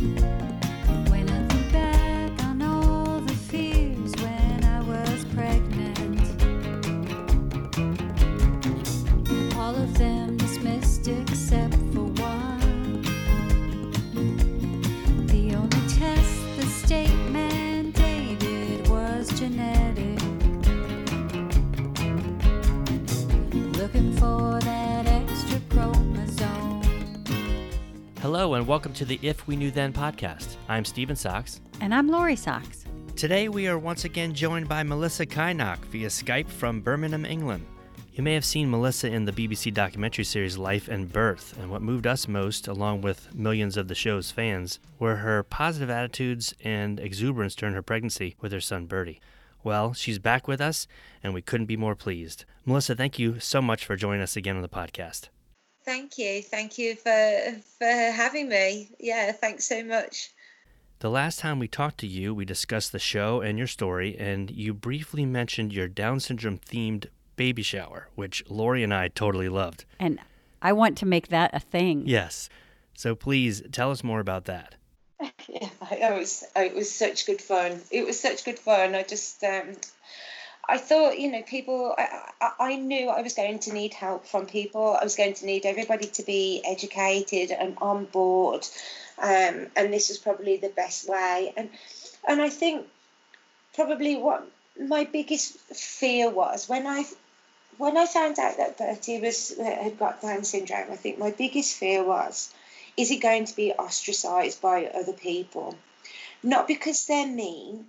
When welcome to the If We Knew Then podcast. I'm Stephen Sachs. And I'm Lori Sachs. Today, we are once again joined by Melissa Kynoch via Skype from Birmingham, England. You may have seen Melissa in the BBC documentary series Life and Birth, and what moved us most, along with millions of the show's fans, were her positive attitudes and exuberance during her pregnancy with her son Bertie. Well, she's back with us, and we couldn't be more pleased. Melissa, thank you so much for joining us again on the podcast. Thank you. Thank you for for having me. Yeah, thanks so much. The last time we talked to you, we discussed the show and your story, and you briefly mentioned your Down syndrome themed baby shower, which Lori and I totally loved. And I want to make that a thing. Yes. So please tell us more about that. Yeah, it was it was such good fun. It was such good fun. I just um, I thought, you know, people. I, I, I knew I was going to need help from people. I was going to need everybody to be educated and on board, um, and this was probably the best way. And and I think probably what my biggest fear was when I when I found out that Bertie was had got Down syndrome. I think my biggest fear was, is he going to be ostracised by other people? Not because they're mean,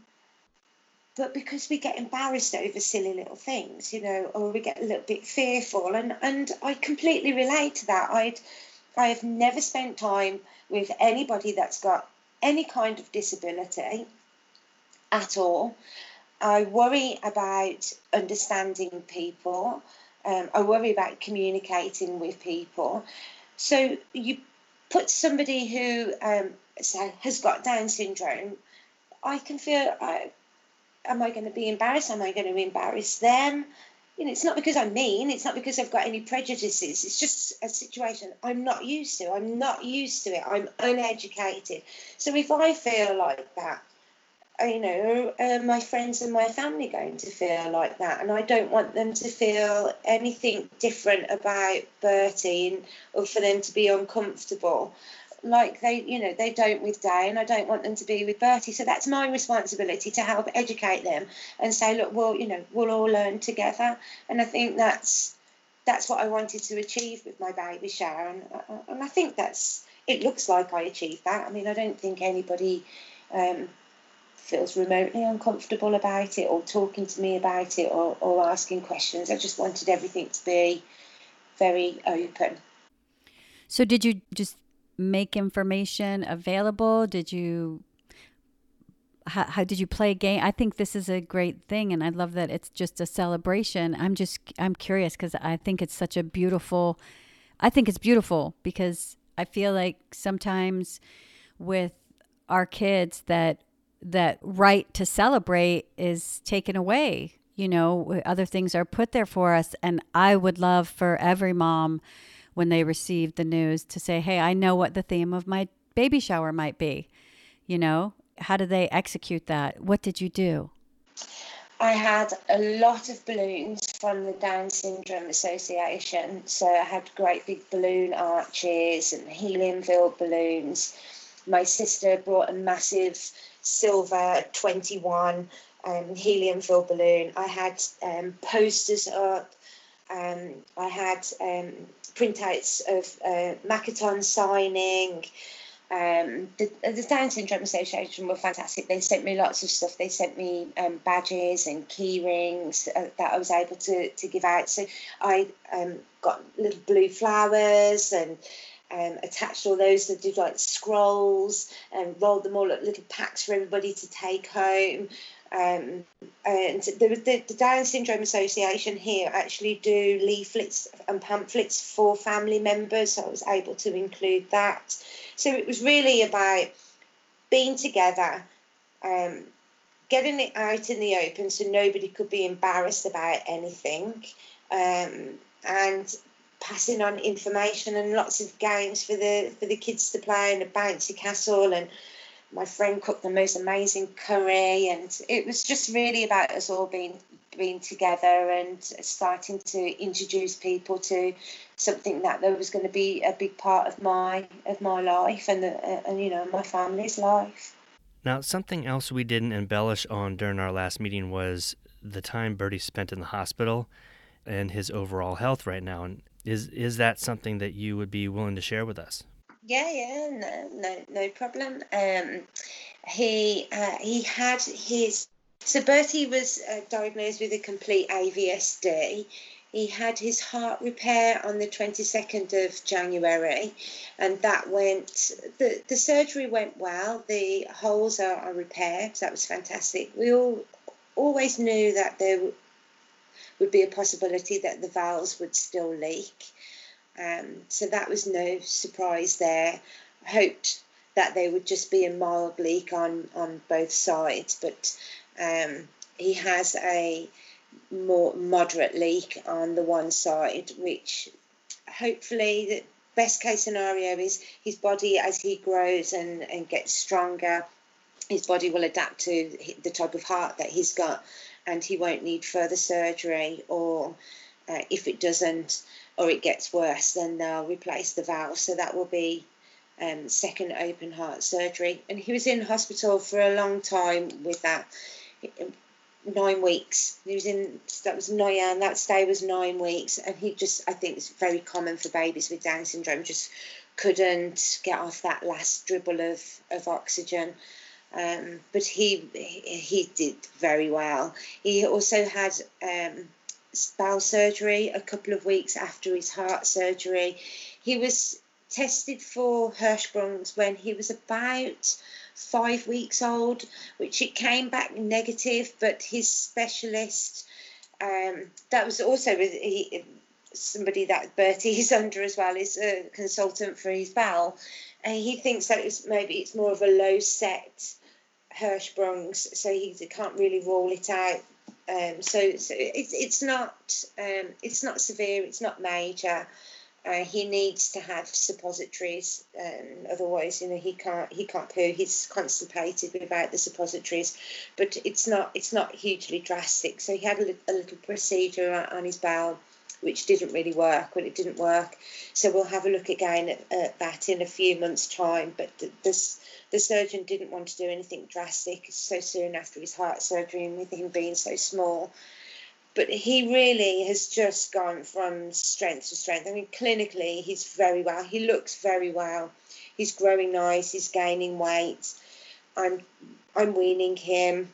but because we get embarrassed over silly little things, you know, or we get a little bit fearful. And, and I completely relate to that. I'd, I have never spent time with anybody that's got any kind of disability at all. I worry about understanding people. Um, I worry about communicating with people. So you put somebody who um, has got Down syndrome, I can feel, I, am I going to be embarrassed? Am I going to embarrass them? You know, it's not because I'm mean. It's not because I've got any prejudices. It's just a situation I'm not used to. I'm not used to it. I'm uneducated. So if I feel like that, you know, uh, my friends and my family going to feel like that, and I don't want them to feel anything different about Bertie, or for them to be uncomfortable, like they, you know, they don't with Down. I don't want them to be with Bertie, so that's my responsibility to help educate them and say, look, well, you know, we'll all learn together, and I think that's that's what I wanted to achieve with my baby shower, and, and I think that's it looks like I achieved that. I mean, I don't think anybody. Um, feels remotely uncomfortable about it or talking to me about it or, or asking questions. I just wanted everything to be very open. So, did you just make information available? Did you? How, how did you play a game? I think this is a great thing, and I love that it's just a celebration. I'm just I'm curious because I think it's such a beautiful. I think it's beautiful because I feel like sometimes with our kids that that right to celebrate is taken away. You know, other things are put there for us. And I would love for every mom, when they received the news, to say, Hey, I know what the theme of my baby shower might be. You know, how do they execute that? What did you do? I had a lot of balloons from the Down Syndrome Association. So I had great big balloon arches and helium filled balloons. My sister brought a massive silver 21 um, helium filled balloon. I had um, posters up. Um, I had um, printouts of uh, Makaton signing. Um, the, the Down Syndrome Association were fantastic. They sent me lots of stuff. They sent me um, badges and key rings uh, that I was able to, to give out. So I um, got little blue flowers and um, attached all those to do like scrolls and rolled them all up little packs for everybody to take home. Um, and the, the, the, Down Syndrome Association here actually do leaflets and pamphlets for family members, so I was able to include that. So it was really about being together, um, getting it out in the open so nobody could be embarrassed about anything, um, and passing on information and lots of games for the for the kids to play and a bouncy castle and my friend cooked the most amazing curry and it was just really about us all being being together and starting to introduce people to something that there was going to be a big part of my of my life and the, and you know my family's life. Now something else we didn't embellish on during our last meeting was the time Bertie spent in the hospital and his overall health right now and is is that something that you would be willing to share with us yeah, yeah, no, no, no problem. Um, he uh, he had his so Bertie was uh, diagnosed with a complete AVSD. He had his heart repair on the 22nd of January, and that went, the, the surgery went well. The holes are, are repaired. That was fantastic. We all always knew that there would be a possibility that the valves would still leak. Um, so that was no surprise there. I hoped that they would just be a mild leak on, on both sides, but um, he has a more moderate leak on the one side, which hopefully the best case scenario is his body as he grows and, and gets stronger, his body will adapt to the type of heart that he's got and he won't need further surgery or uh, if it doesn't or it gets worse, then they'll replace the valve. So that will be um, second open heart surgery. And he was in hospital for a long time with that. Nine weeks. He was in that was nine that stay was nine weeks and he just I think it's very common for babies with Down syndrome, just couldn't get off that last dribble of, of oxygen. Um, but he he did very well. He also had um, bowel surgery a couple of weeks after his heart surgery. He was tested for Hirschsprung's when he was about five weeks old, which it came back negative, but his specialist, um, that was also he, somebody that Bertie is under as well, is a consultant for his bowel. And he thinks that it's maybe it's more of a low set Hirschsprung's, so he can't really rule it out um, so, so it's it's not um, it's not severe. It's not major. Uh, he needs to have suppositories, um, otherwise, you know, he can't he can't poo. He's constipated without the suppositories, but it's not it's not hugely drastic. So he had a, a little procedure on his bowel which didn't really work when it didn't work. So we'll have a look again at, at that in a few months' time. But this, the surgeon didn't want to do anything drastic so soon after his heart surgery and with him being so small. But he really has just gone from strength to strength. I mean, clinically, he's very well. He looks very well. He's growing nice. He's gaining weight. I'm I'm weaning him.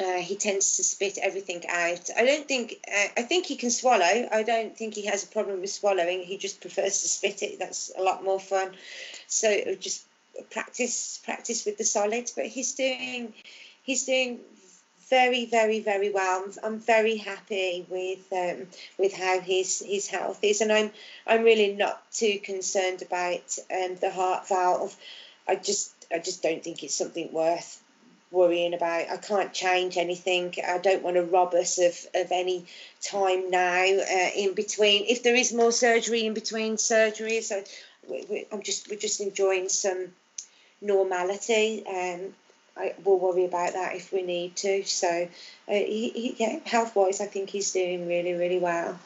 Uh, he tends to spit everything out. I don't think. Uh, I think he can swallow. I don't think he has a problem with swallowing. He just prefers to spit it. That's a lot more fun. So just practice, practice with the solids. But he's doing, he's doing very, very, very well. I'm, I'm very happy with um, with how his his health is, and I'm I'm really not too concerned about um, the heart valve. I just I just don't think it's something worth worrying about. I can't change anything. I don't want to rob us of, of any time now uh, in between. If there is more surgery in between surgeries, I, we, we, I'm just we're just enjoying some normality. Um, I, we'll worry about that if we need to. So, uh, he, he, yeah, health wise, I think he's doing really, really well.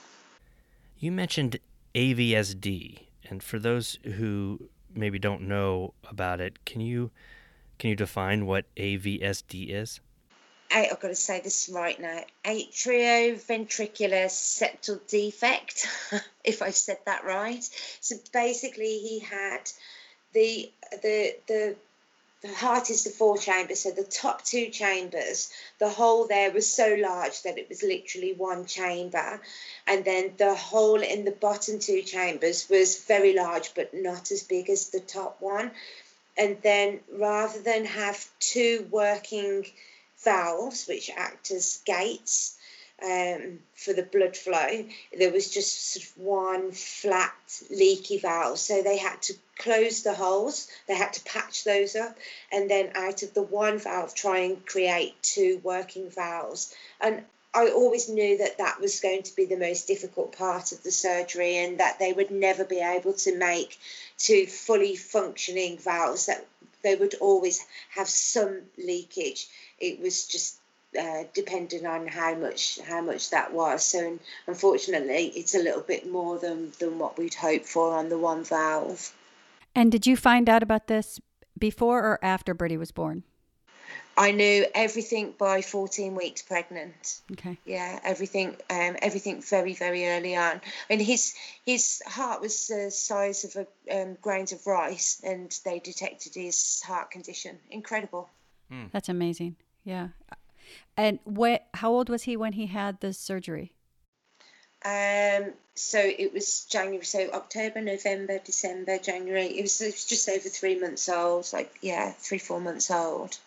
You mentioned AVSD, and for those who maybe don't know about it, can you can you define what AVSD is? I, have got to say this right now. Atrioventricular septal defect, if I've said that right. So basically, he had the the the the heart is the four chambers, so the top two chambers, the hole there was so large that it was literally one chamber. And then the hole in the bottom two chambers was very large, but not as big as the top one and then rather than have two working valves which act as gates um, for the blood flow, there was just sort of one flat leaky valve. So they had to close the holes, they had to patch those up, and then out of the one valve, try and create two working valves. And I always knew that that was going to be the most difficult part of the surgery, and that they would never be able to make two fully functioning valves. That they would always have some leakage. It was just uh, depending on how much how much that was. So unfortunately, it's a little bit more than than what we'd hoped for on the one valve. And did you find out about this before or after Bertie was born? I knew everything by 14 weeks pregnant. Okay. Yeah, everything, um, everything very, very early on. And his his heart was the size of a um, grains of rice, and they detected his heart condition. Incredible. That's amazing. Yeah. And what? How old was he when he had the surgery? Um, so it was January, so October, November, December, January. It was, it was just over three months old, like yeah, three, four months old.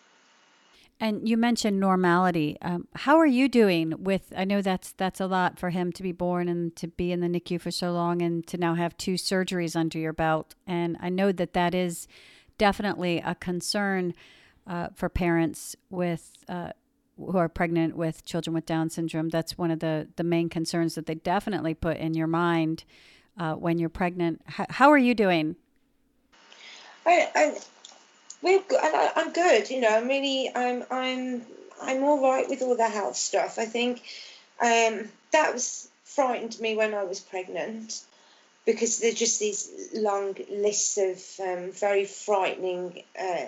And you mentioned normality. Um, how are you doing with? I know that's that's a lot for him to be born and to be in the NICU for so long, and to now have two surgeries under your belt. And I know that that is definitely a concern uh, for parents with uh, who are pregnant with children with Down syndrome. That's one of the the main concerns that they definitely put in your mind uh, when you're pregnant. H- how are you doing? I, I we're good. I, I'm good. You know, I'm really, I'm, I'm, I'm all right with all the health stuff. I think um, that was frightened me when I was pregnant because there's just these long lists of um, very frightening uh,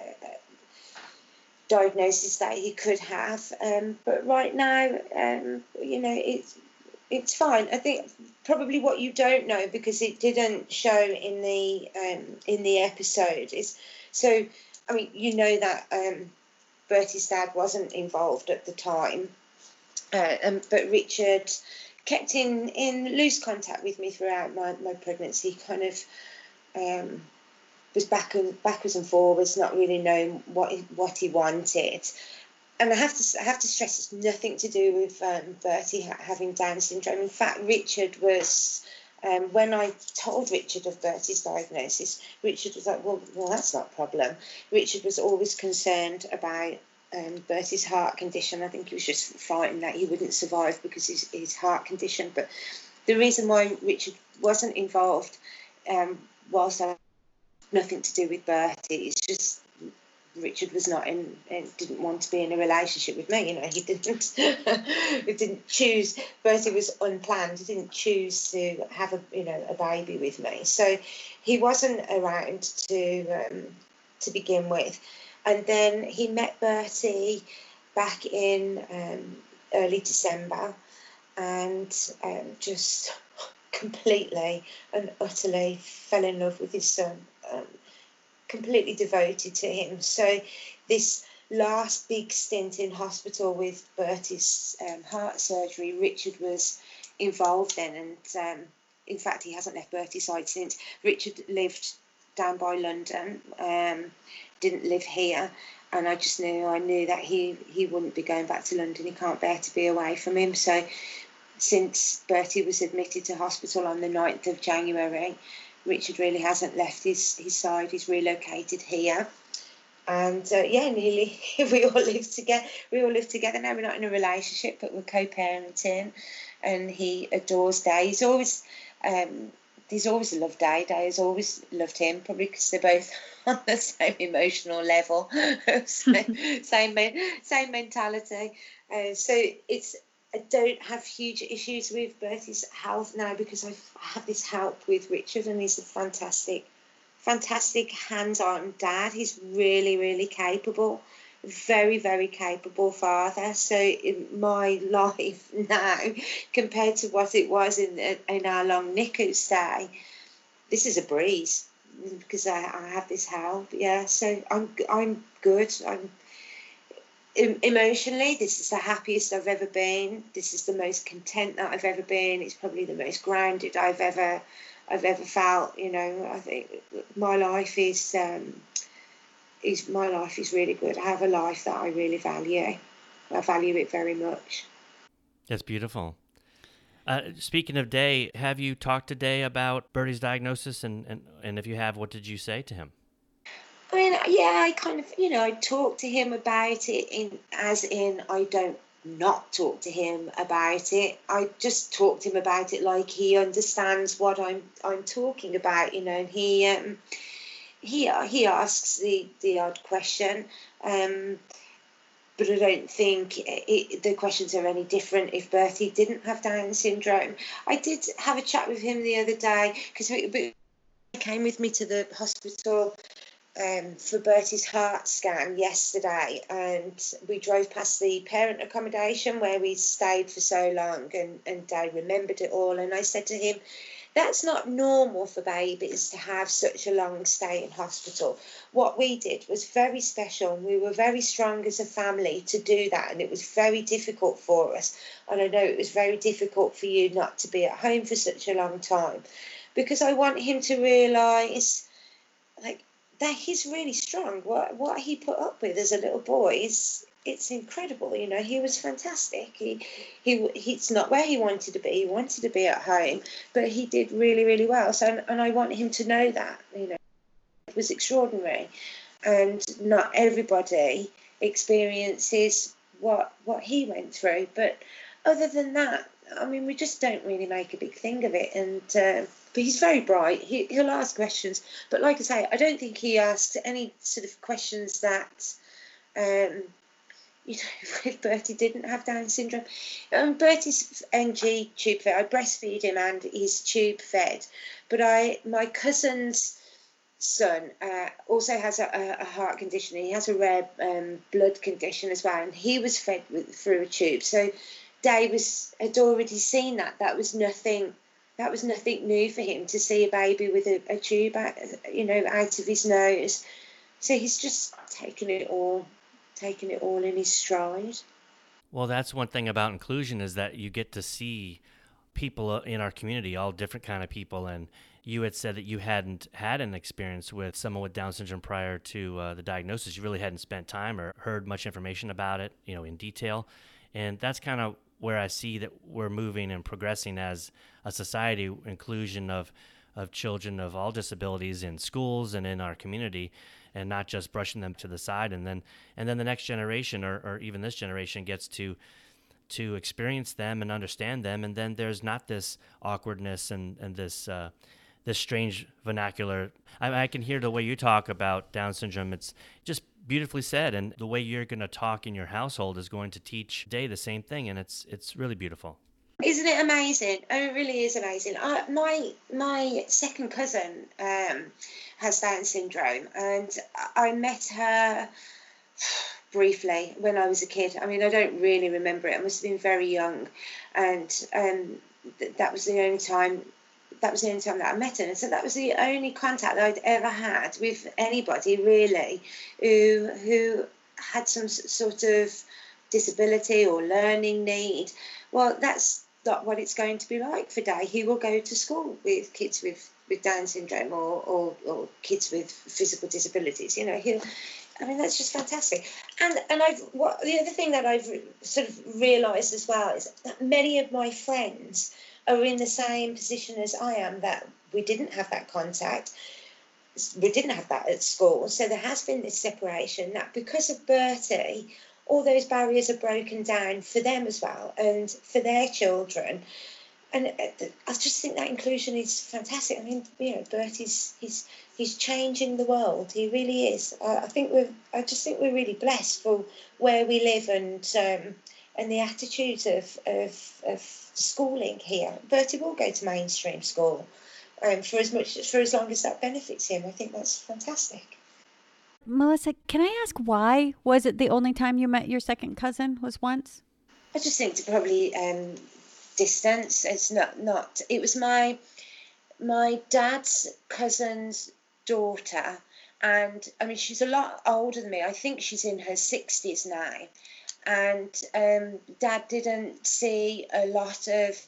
diagnoses that he could have. Um, but right now, um, you know, it's it's fine. I think probably what you don't know because it didn't show in the um, in the episode is so. I mean, you know that um, Bertie's dad wasn't involved at the time, uh, um, but Richard kept in in loose contact with me throughout my, my pregnancy. Kind of um, was back and backwards and forwards, not really knowing what he, what he wanted. And I have to I have to stress it's nothing to do with um, Bertie ha- having Down syndrome. In fact, Richard was. Um, when I told Richard of Bertie's diagnosis, Richard was like, "Well, well, that's not a problem." Richard was always concerned about um, Bertie's heart condition. I think he was just frightened that he wouldn't survive because of his, his heart condition. But the reason why Richard wasn't involved, um, whilst I nothing to do with Bertie, it's just Richard was not in, didn't want to be in a relationship with me. You know, he didn't he didn't choose. Bertie was unplanned. He didn't choose to have a you know a baby with me. So he wasn't around to um, to begin with. And then he met Bertie back in um, early December, and um, just completely and utterly fell in love with his son. Um, completely devoted to him. So this last big stint in hospital with Bertie's um, heart surgery, Richard was involved in, and um, in fact, he hasn't left Bertie's side since. Richard lived down by London, um, didn't live here, and I just knew I knew that he he wouldn't be going back to London. He can't bear to be away from him. So since Bertie was admitted to hospital on the 9th of January, Richard really hasn't left his, his side. He's relocated here. And uh, yeah, nearly we all live together. We all live together now. We're not in a relationship, but we're co-parenting. And he adores Dei. He's always, um, he's always loved Dei. Dei has always loved him, probably because they're both on the same emotional level, same same, same mentality. Uh, so it's I don't have huge issues with Bertie's health now because I've, I have this help with Richard and he's a fantastic, fantastic hands-on dad. He's really, really capable, very, very capable father. So in my life now, compared to what it was in in our long NICU stay, this is a breeze because I, I have this help. Yeah, so I'm I'm good. I'm emotionally, this is the happiest I've ever been. This is the most content that I've ever been. It's probably the most grounded I've ever I've ever felt. You know, I think my life is um, is my life is really good. I have a life that I really value. I value it very much. That's beautiful. Uh, speaking of Dei, have you talked to Dei about Bertie's diagnosis, and, and, and if you have, what did you say to him? I mean, yeah, I kind of, you know, I talked to him about it in as in I don't not talk to him about it. I just talk to him about it like he understands what I'm I'm talking about, you know. And he um, he he asks the the odd question, um, but I don't think it, the questions are any different if Bertie didn't have Down syndrome. I did have a chat with him the other day because he came with me to the hospital um, for Bertie's heart scan yesterday, and we drove past the parent accommodation where we stayed for so long, and and Dad remembered it all, and I said to him. That's not normal for babies to have such a long stay in hospital. What we did was very special, and we were very strong as a family to do that. And it was very difficult for us. And I know it was very difficult for you not to be at home for such a long time because I want him to realise like that he's really strong. What what he put up with as a little boy is it's incredible. You know, he was fantastic. He he he's not where he wanted to be. He wanted to be at home, but he did really really well. So and I want him to know that. You know, it was extraordinary, and not everybody experiences what what he went through. But other than that, I mean, we just don't really make a big thing of it. And uh, but he's very bright. He he'll ask questions, but like I say, I don't think he asks any sort of questions that. Um, you know, Bertie didn't have Down syndrome, um, Bertie's NG tube fed. I breastfeed him and he's tube fed, but I my cousin's son uh, also has a, a, heart condition. He has a rare um, blood condition as well, and he was fed with, through a tube. So Dei was had already seen that. That was nothing. That was nothing new for him to see a baby with a, a tube, out, you know, out of his nose. So he's just taken it all, taken it all in his stride. Well, that's one thing about inclusion is that you get to see people uh, in our community, all different kind of people, and you had said that you hadn't had an experience with someone with Down syndrome prior to uh, the diagnosis. You really hadn't spent time or heard much information about it, you know, in detail, and that's kind of where I see that we're moving and progressing as a society, inclusion of of children of all disabilities in schools and in our community, and not just brushing them to the side. And then and then the next generation, or, or even this generation, gets to to experience them and understand them. And then there's not this awkwardness and and this. Uh, this strange vernacular. I, I can hear the way you talk about Down syndrome. It's just beautifully said and the way you're going to talk in your household is going to teach Dei the same thing and it's it's really beautiful. Isn't it amazing? Oh it really is amazing. My my second cousin um, has down syndrome and i met her briefly when i was a kid. I mean i don't really remember it. I must have been very young and um, th- that was the only time that was the only time that I met him. And so that was the only contact that I'd ever had with anybody really who who had some sort of disability or learning need. Well, that's not what it's going to be like for Dei. He will go to school with kids with, with Down syndrome or, or, or kids with physical disabilities. You know, he'll I mean, that's just fantastic. And and I've what the other thing that I've sort of realised as well is that many of my friends are in the same position as I am that we didn't have that contact. We didn't have that at school. So there has been this separation that because of Bertie, all those barriers are broken down for them as well and for their children. And uh, I just think that inclusion is fantastic. I mean, you know, Bertie's he's he's changing the world. He really is. I, I think we're. I just think we're really blessed for where we live and um, and the attitudes of, of, of schooling here. Bertie will go to mainstream school um, for as much for as long as that benefits him. I think that's fantastic. Melissa, can I ask why was it the only time you met your second cousin was once? I just think to probably um, distance. It's not not. It was my my dad's cousin's daughter, and I mean she's a lot older than me. I think she's in her sixties now, and um, dad didn't see a lot of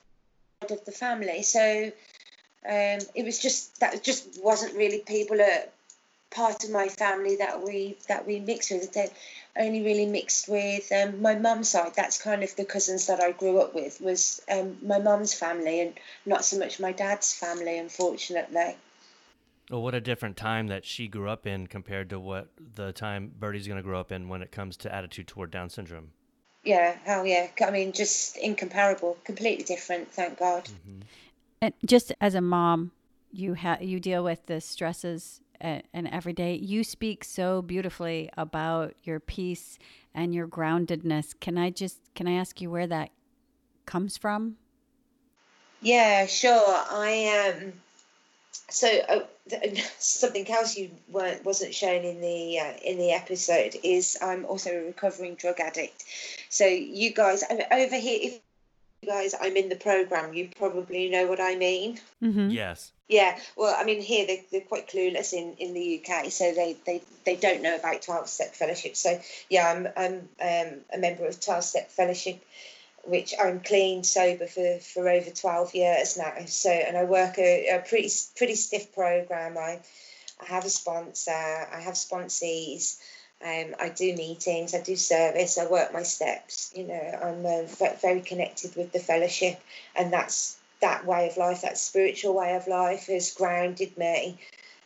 of the family. So um, it was just that just wasn't really people that part of my family that we that we mixed with. They only really mixed with um, my mum's side. That's kind of the cousins that i grew up with was um, my mum's family and not so much my dad's family unfortunately well, what a different time that she grew up in compared to what the time Bertie's going to grow up in when it comes to attitude toward Down syndrome. yeah, hell yeah. I mean, just incomparable, completely different. Thank God. Mm-hmm. And just as a mom, you have you deal with the stresses and, and every day. You speak so beautifully about your peace and your groundedness. Can I just can I ask you where that comes from? Yeah, sure. I um. So uh, something else you weren't wasn't shown in the uh, in the episode is I'm also a recovering drug addict. So you guys over here, if you guys I'm in the program, you probably know what I mean. Mm-hmm. Yes. Yeah, well, I mean, here they, they're quite clueless in, in the UK, so they, they, they don't know about 12 step fellowship. So, yeah, I'm, I'm um, a member of 12 step fellowship, which I'm clean, sober for, for over 12 years now. So, and I work a, a pretty pretty stiff program. I, I have a sponsor, I have sponsees. Um, I do meetings, I do service, I work my steps. You know, I'm uh, very connected with the fellowship, and that's that way of life, that spiritual way of life, has grounded me,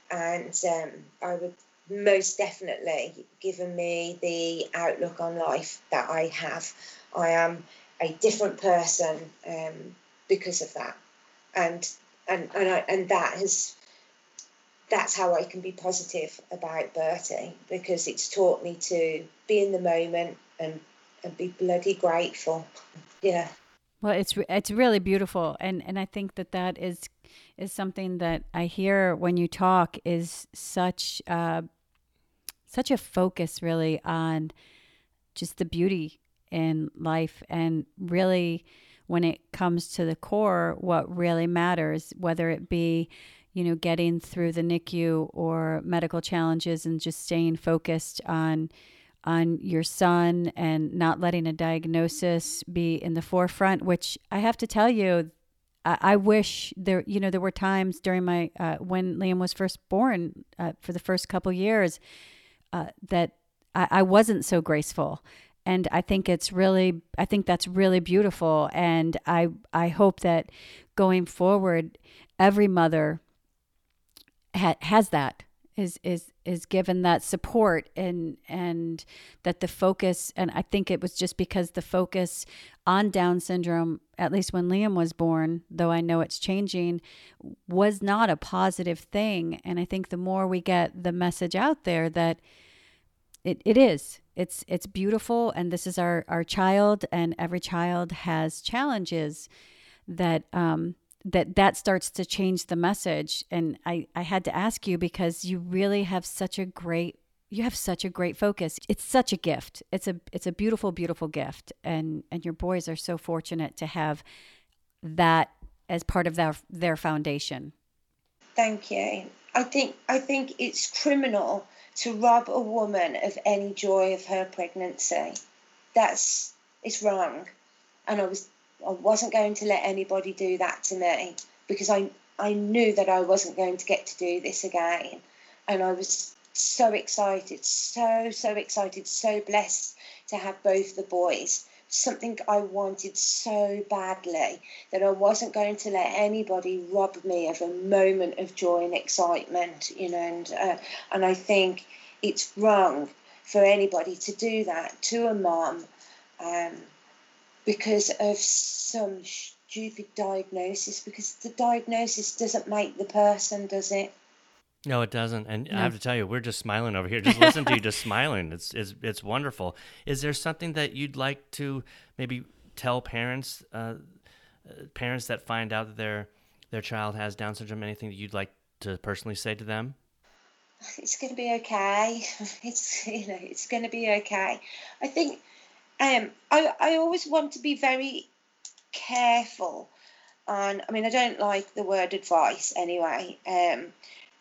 and um, I would most definitely given me the outlook on life that I have. I am a different person um, because of that, and and and, I, and that has that's how I can be positive about Bertie because it's taught me to be in the moment and and be bloody grateful. Yeah. Well, it's it's really beautiful, and and I think that that is is something that I hear when you talk is such uh, such a focus really on just the beauty in life, and really when it comes to the core, what really matters, whether it be you know getting through the NICU or medical challenges, and just staying focused on on your son and not letting a diagnosis be in the forefront, which I have to tell you, I, wish there, you know, there were times during my, uh, when Liam was first born uh, for the first couple years uh, that I wasn't so graceful. And I think it's really, I think that's really beautiful. And I, I hope that going forward, every mother ha- has that is is is given that support and and that the focus and I think it was just because the focus on Down syndrome at least when Liam was born though I know it's changing was not a positive thing and I think the more we get the message out there that it, it is it's it's beautiful and this is our our child and every child has challenges that um that that starts to change the message. And I, I had to ask you because you really have such a great you have such a great focus. It's such a gift. It's a it's a beautiful beautiful gift. And and your boys are so fortunate to have that as part of their their foundation. Thank you. I think i think it's criminal to rob a woman of any joy of her pregnancy. That's it's wrong. And i was I wasn't going to let anybody do that to me because I I knew that I wasn't going to get to do this again, and I was so excited, so so excited, so blessed to have both the boys. Something I wanted so badly that I wasn't going to let anybody rob me of a moment of joy and excitement, you know. And uh, and I think it's wrong for anybody to do that to a mom. Um, because of some stupid diagnosis because the diagnosis doesn't make the person does it no it doesn't and no. i have to tell you we're just smiling over here. Just listen to you just smiling. It's, it's it's wonderful. Is there something that you'd like to maybe tell parents uh, parents that find out that their their child has down syndrome? Anything that you'd like to personally say to them? It's going to be okay. It's you know it's going to be okay. I think um, I, I always want to be very careful on, I mean, I don't like the word advice anyway, um,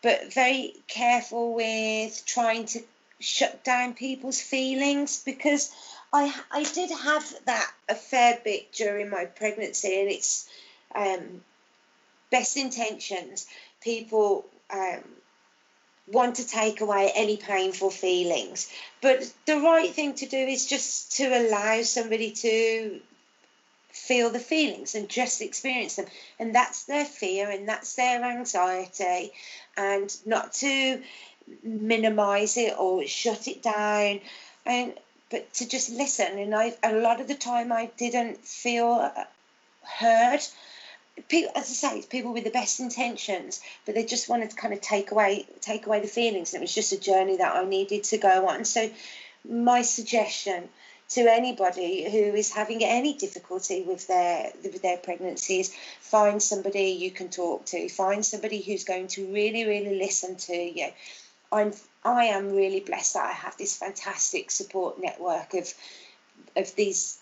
but very careful with trying to shut down people's feelings because I, I did have that a fair bit during my pregnancy and it's um, best intentions. People um, want to take away any painful feelings. But the right thing to do is just to allow somebody to feel the feelings and just experience them. And that's their fear and that's their anxiety, and not to minimize it or shut it down. And but to just listen. And I, a lot of the time, I didn't feel uh, heard. People, as I say, it's people with the best intentions, but they just wanted to kind of take away take away the feelings. And it was just a journey that I needed to go on. So, my suggestion to anybody who is having any difficulty with their with their pregnancies, find somebody you can talk to. Find somebody who's going to really, really listen to you. I'm I am really blessed that I have this fantastic support network of of these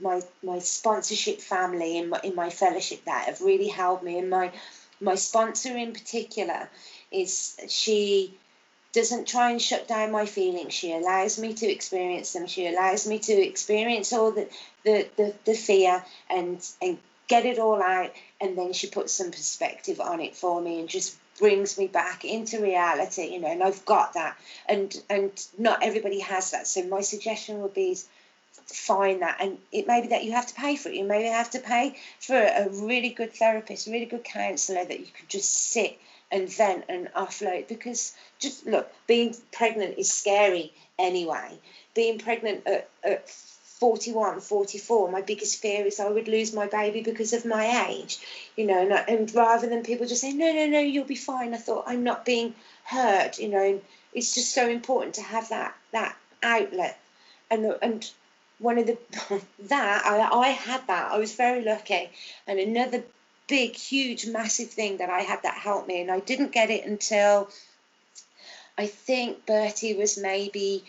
my my sponsorship family in my in my fellowship that have really helped me and my my sponsor in particular is she doesn't try and shut down my feelings. She allows me to experience them. She allows me to experience all the the, the, the fear and and get it all out. And then she puts some perspective on it for me and just brings me back into reality you know and i've got that. And and not everybody has that. So my suggestion would be find that. And it may be that you have to pay for it. You may have to pay for a really good therapist really good counselor that you could just sit and vent and offload because just look being pregnant is scary anyway. Being pregnant at, at 41 44 my biggest fear is i would lose my baby because of my age you know and, and rather than people just saying no no no you'll be fine i thought i'm not being heard you know And it's just so important to have that that outlet. And and one of the that I, I had that. I was very lucky. And another big huge massive thing that I had that helped me. And I didn't get it until I think Bertie was maybe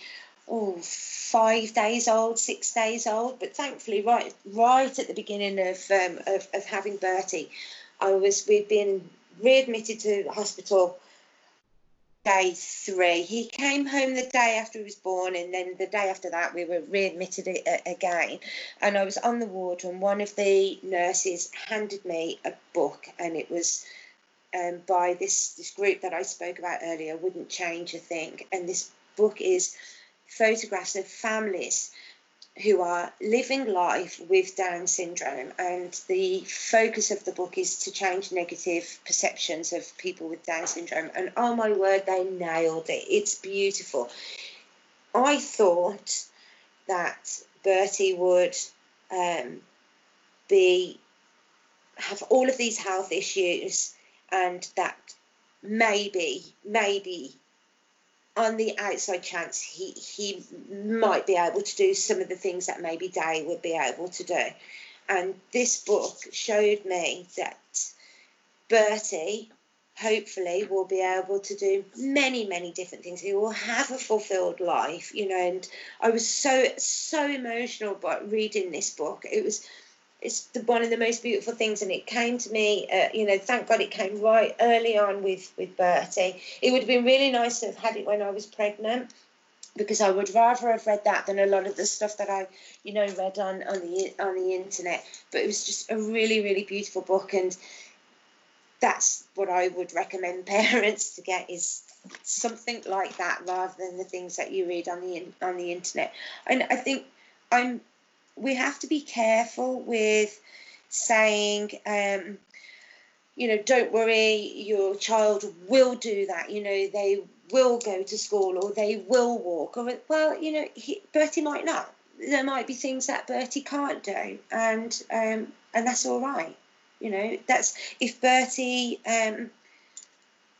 oh five days old six days old. But thankfully right right at the beginning of um, of, of having Bertie I was we'd been readmitted to hospital day three. He came home the day after he was born, and then the day after that, we were readmitted again. And I was on the ward, and one of the nurses handed me a book, and it was um, by this, this group that I spoke about earlier, Wouldn't Change a Thing. And this book is photographs of families who are living life with Down syndrome. And the focus of the book is to change negative perceptions of people with Down syndrome. And oh my word, they nailed it. It's beautiful. I thought that Bertie would um, be have all of these health issues and that maybe maybe on the outside chance he he might be able to do some of the things that maybe Dei would be able to do. And this book showed me that Bertie hopefully will be able to do many many different things he will have a fulfilled life you know and i was so so emotional about reading this book it was it's the, one of the most beautiful things and it came to me uh, you know thank god it came right early on with with bertie. It would have been really nice to have had it when i was pregnant because i would rather have read that than a lot of the stuff that i you know read on on the on the internet. But it was just a really really beautiful book and that's what i would recommend parents to get is something like that rather than the things that you read on the on the internet. And i think i'm we have to be careful with saying, um, you know, don't worry, your child will do that. You know, they will go to school or they will walk. Or well, you know, he, Bertie might not. There might be things that Bertie can't do, and um, and that's all right. You know, that's if Bertie um,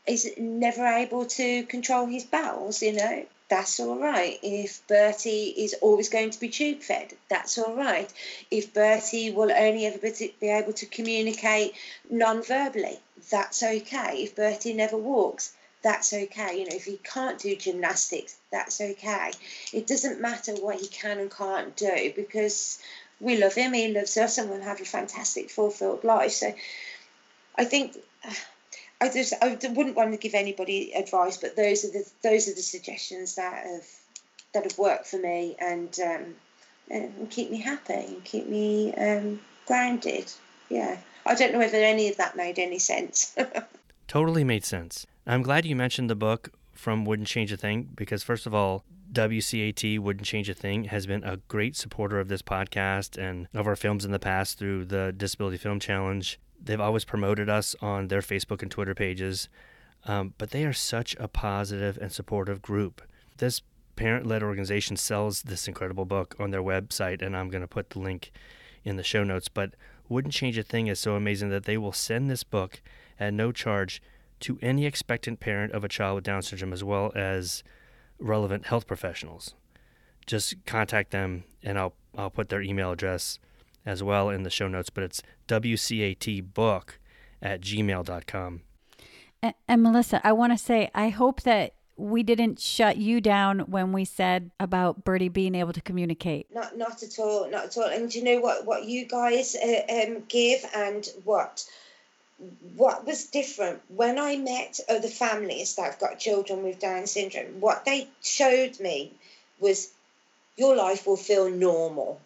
is never able to control his bowels. You know, that's all right. If Bertie is always going to be tube fed, that's all right. If Bertie will only ever be able to communicate non verbally, that's okay. If Bertie never walks, that's okay. You know, if he can't do gymnastics, that's okay. It doesn't matter what he can and can't do because we love him, he loves us, and we'll have a fantastic, fulfilled life. So I think I just I wouldn't want to give anybody advice, but those are the those are the suggestions that have that have worked for me and um, and keep me happy and keep me um, grounded. Yeah, I don't know whether any of that made any sense. totally made sense. I'm glad you mentioned the book from Wouldn't Change a Thing because first of all, WCAT Wouldn't Change a Thing has been a great supporter of this podcast and of our films in the past through the Disability Film Challenge they've always promoted us on their Facebook and Twitter pages, um, but they are such a positive and supportive group. This parent led organization sells this incredible book on their website, and I'm going to put the link in the show notes. But Wouldn't Change a Thing is so amazing that they will send this book at no charge to any expectant parent of a child with Down syndrome as well as relevant health professionals. Just contact them, and I'll, I'll put their email address as well in the show notes, but it's WCATbook at gmail.com. And, and Melissa, I want to say, I hope that we didn't shut you down when we said about Bertie being able to communicate. Not, not at all, not at all. And do you know what? What you guys uh, um, give and what what was different when I met other families that have got children with Down syndrome? What they showed me was your life will feel normal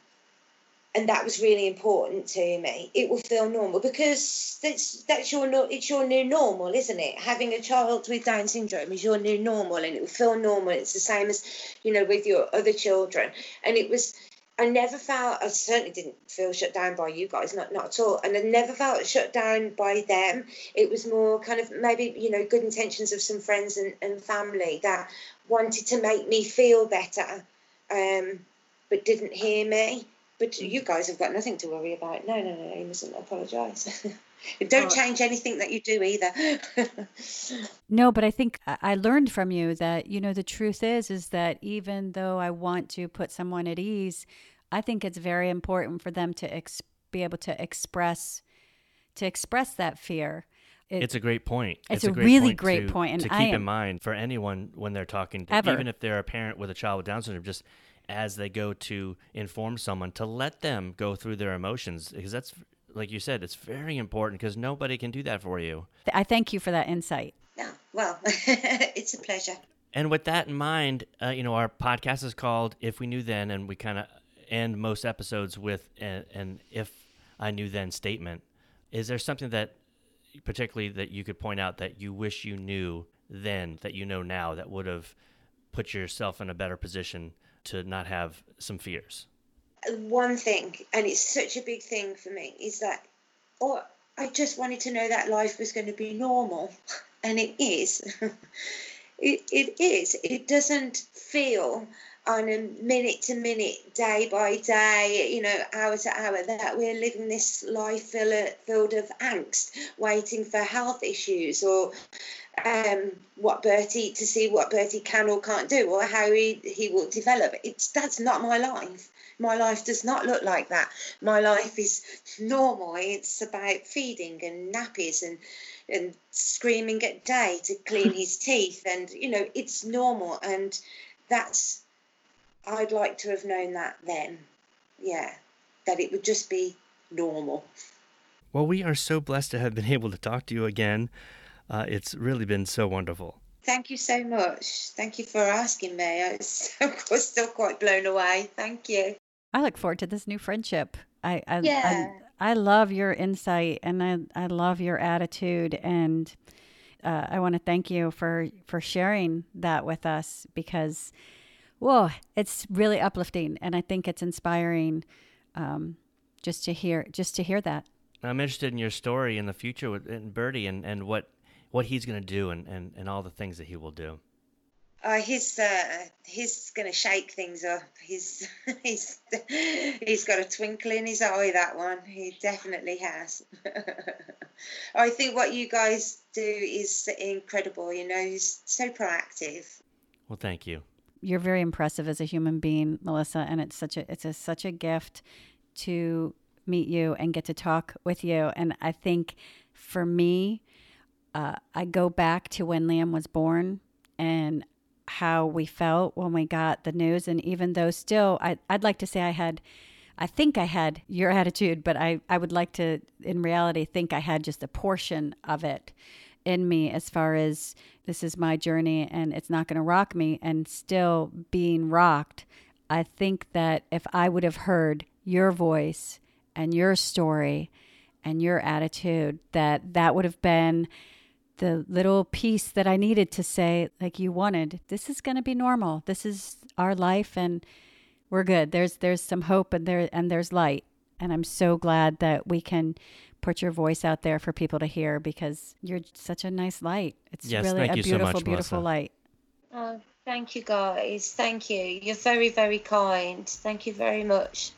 and that was really important to me. It will feel normal because that's that's your it's your new normal, isn't it? Having a child with Down syndrome is your new normal, and it will feel normal. It's the same as you know with your other children, and it was. I never felt. I certainly didn't feel shut down by you guys, not not at all. And I never felt shut down by them. It was more kind of maybe you know good intentions of some friends and, and family that wanted to make me feel better, um, but didn't hear me but you guys have got nothing to worry about. No, no, no, you mustn't apologise. Don't oh. change anything that you do either. no, but I think I learned from you that, you know, the truth is, is that even though I want to put someone at ease, I think it's very important for them to ex- be able to express, to express that fear. It, it's a great point. It's, it's a, great really point great to, point, and to I keep am, in mind for anyone when they're talking, to, Ever. even if they're a parent with a child with Down syndrome, just as they go to inform someone to let them go through their emotions because that's like you said it's very important because nobody can do that for you I thank you for that insight. yeah, well, it's a pleasure. and with that in mind uh, you know our podcast is called if we knew then and we kind of end most episodes with an, an if i knew then statement is there something that particularly that you could point out that you wish you knew then that you know now that would have put yourself in a better position to not have some fears? One thing, and it's such a big thing for me, is that oh, I just wanted to know that life was going to be normal, and it is. it, it is. It doesn't feel on a minute to minute, Dei by day, you know, hour to hour, that we're living this life filled, filled of angst, waiting for health issues or um, what Bertie to see what Bertie can or can't do or how he, he will develop. It's that's not my life. My life does not look like that. My life is normal. It's about feeding and nappies and and screaming at day to clean his teeth and you know it's normal and that's I'd like to have known that then. Yeah. That it would just be normal. Well, we are so blessed to have been able to talk to you again. Uh, it's really been so wonderful. Thank you so much. Thank you for asking me. I was, I was still quite blown away. Thank you. I look forward to this new friendship. I I, Yeah. I, I love your insight and I, I love your attitude and uh, I want to thank you for for sharing that with us because whoa it's really uplifting and I think it's inspiring um, just to hear just to hear that I'm interested in your story in the future with in Bertie and, and what what he's going to do and, and, and all the things that he will do. Uh, he's uh, he's gonna shake things up. He's he's he's got a twinkle in his eye. That one, he definitely has. I think what you guys do is incredible. You know, he's so proactive. Well, thank you. You're very impressive as a human being, Melissa, and it's such a it's a, such a gift to meet you and get to talk with you. And I think for me, uh, I go back to when Liam was born and how we felt when we got the news. And even though still, I, I'd like to say I had. I think I had your attitude, but I, I would like to, in reality, think I had just a portion of it in me as far as this is my journey and it's not going to rock me and still being rocked. I think that if I would have heard your voice and your story and your attitude, that that would have been the little piece that I needed to say, like you wanted, this is going to be normal. This is our life and we're good. There's there's some hope and there and there's light. And I'm so glad that we can put your voice out there for people to hear because you're such a nice light. It's Yes, really a you so beautiful, much, beautiful Melissa. light. Oh, Thank you, guys. Thank you. You're very, very kind. Thank you very much.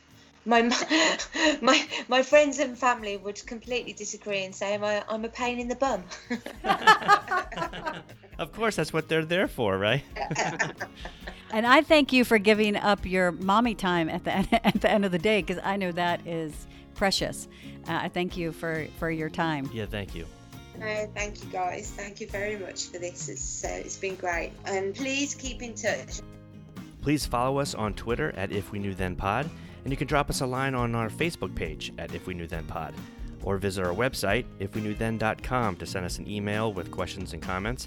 My my my friends and family would completely disagree and say I'm a, I'm a pain in the bum. of course, that's what they're there for, right? And I thank you for giving up your mommy time at the at the end of the day because I know that is precious. Uh, I thank you for for your time. yeah, thank you. No, thank you, guys. Thank you very much for this. It's uh, it's been great, and please keep in touch. Please follow us on Twitter at If We Knew Then Pod, and you can drop us a line on our Facebook page at If We Knew Then Pod, or visit our website, ifweknewthen.com, to send us an email with questions and comments.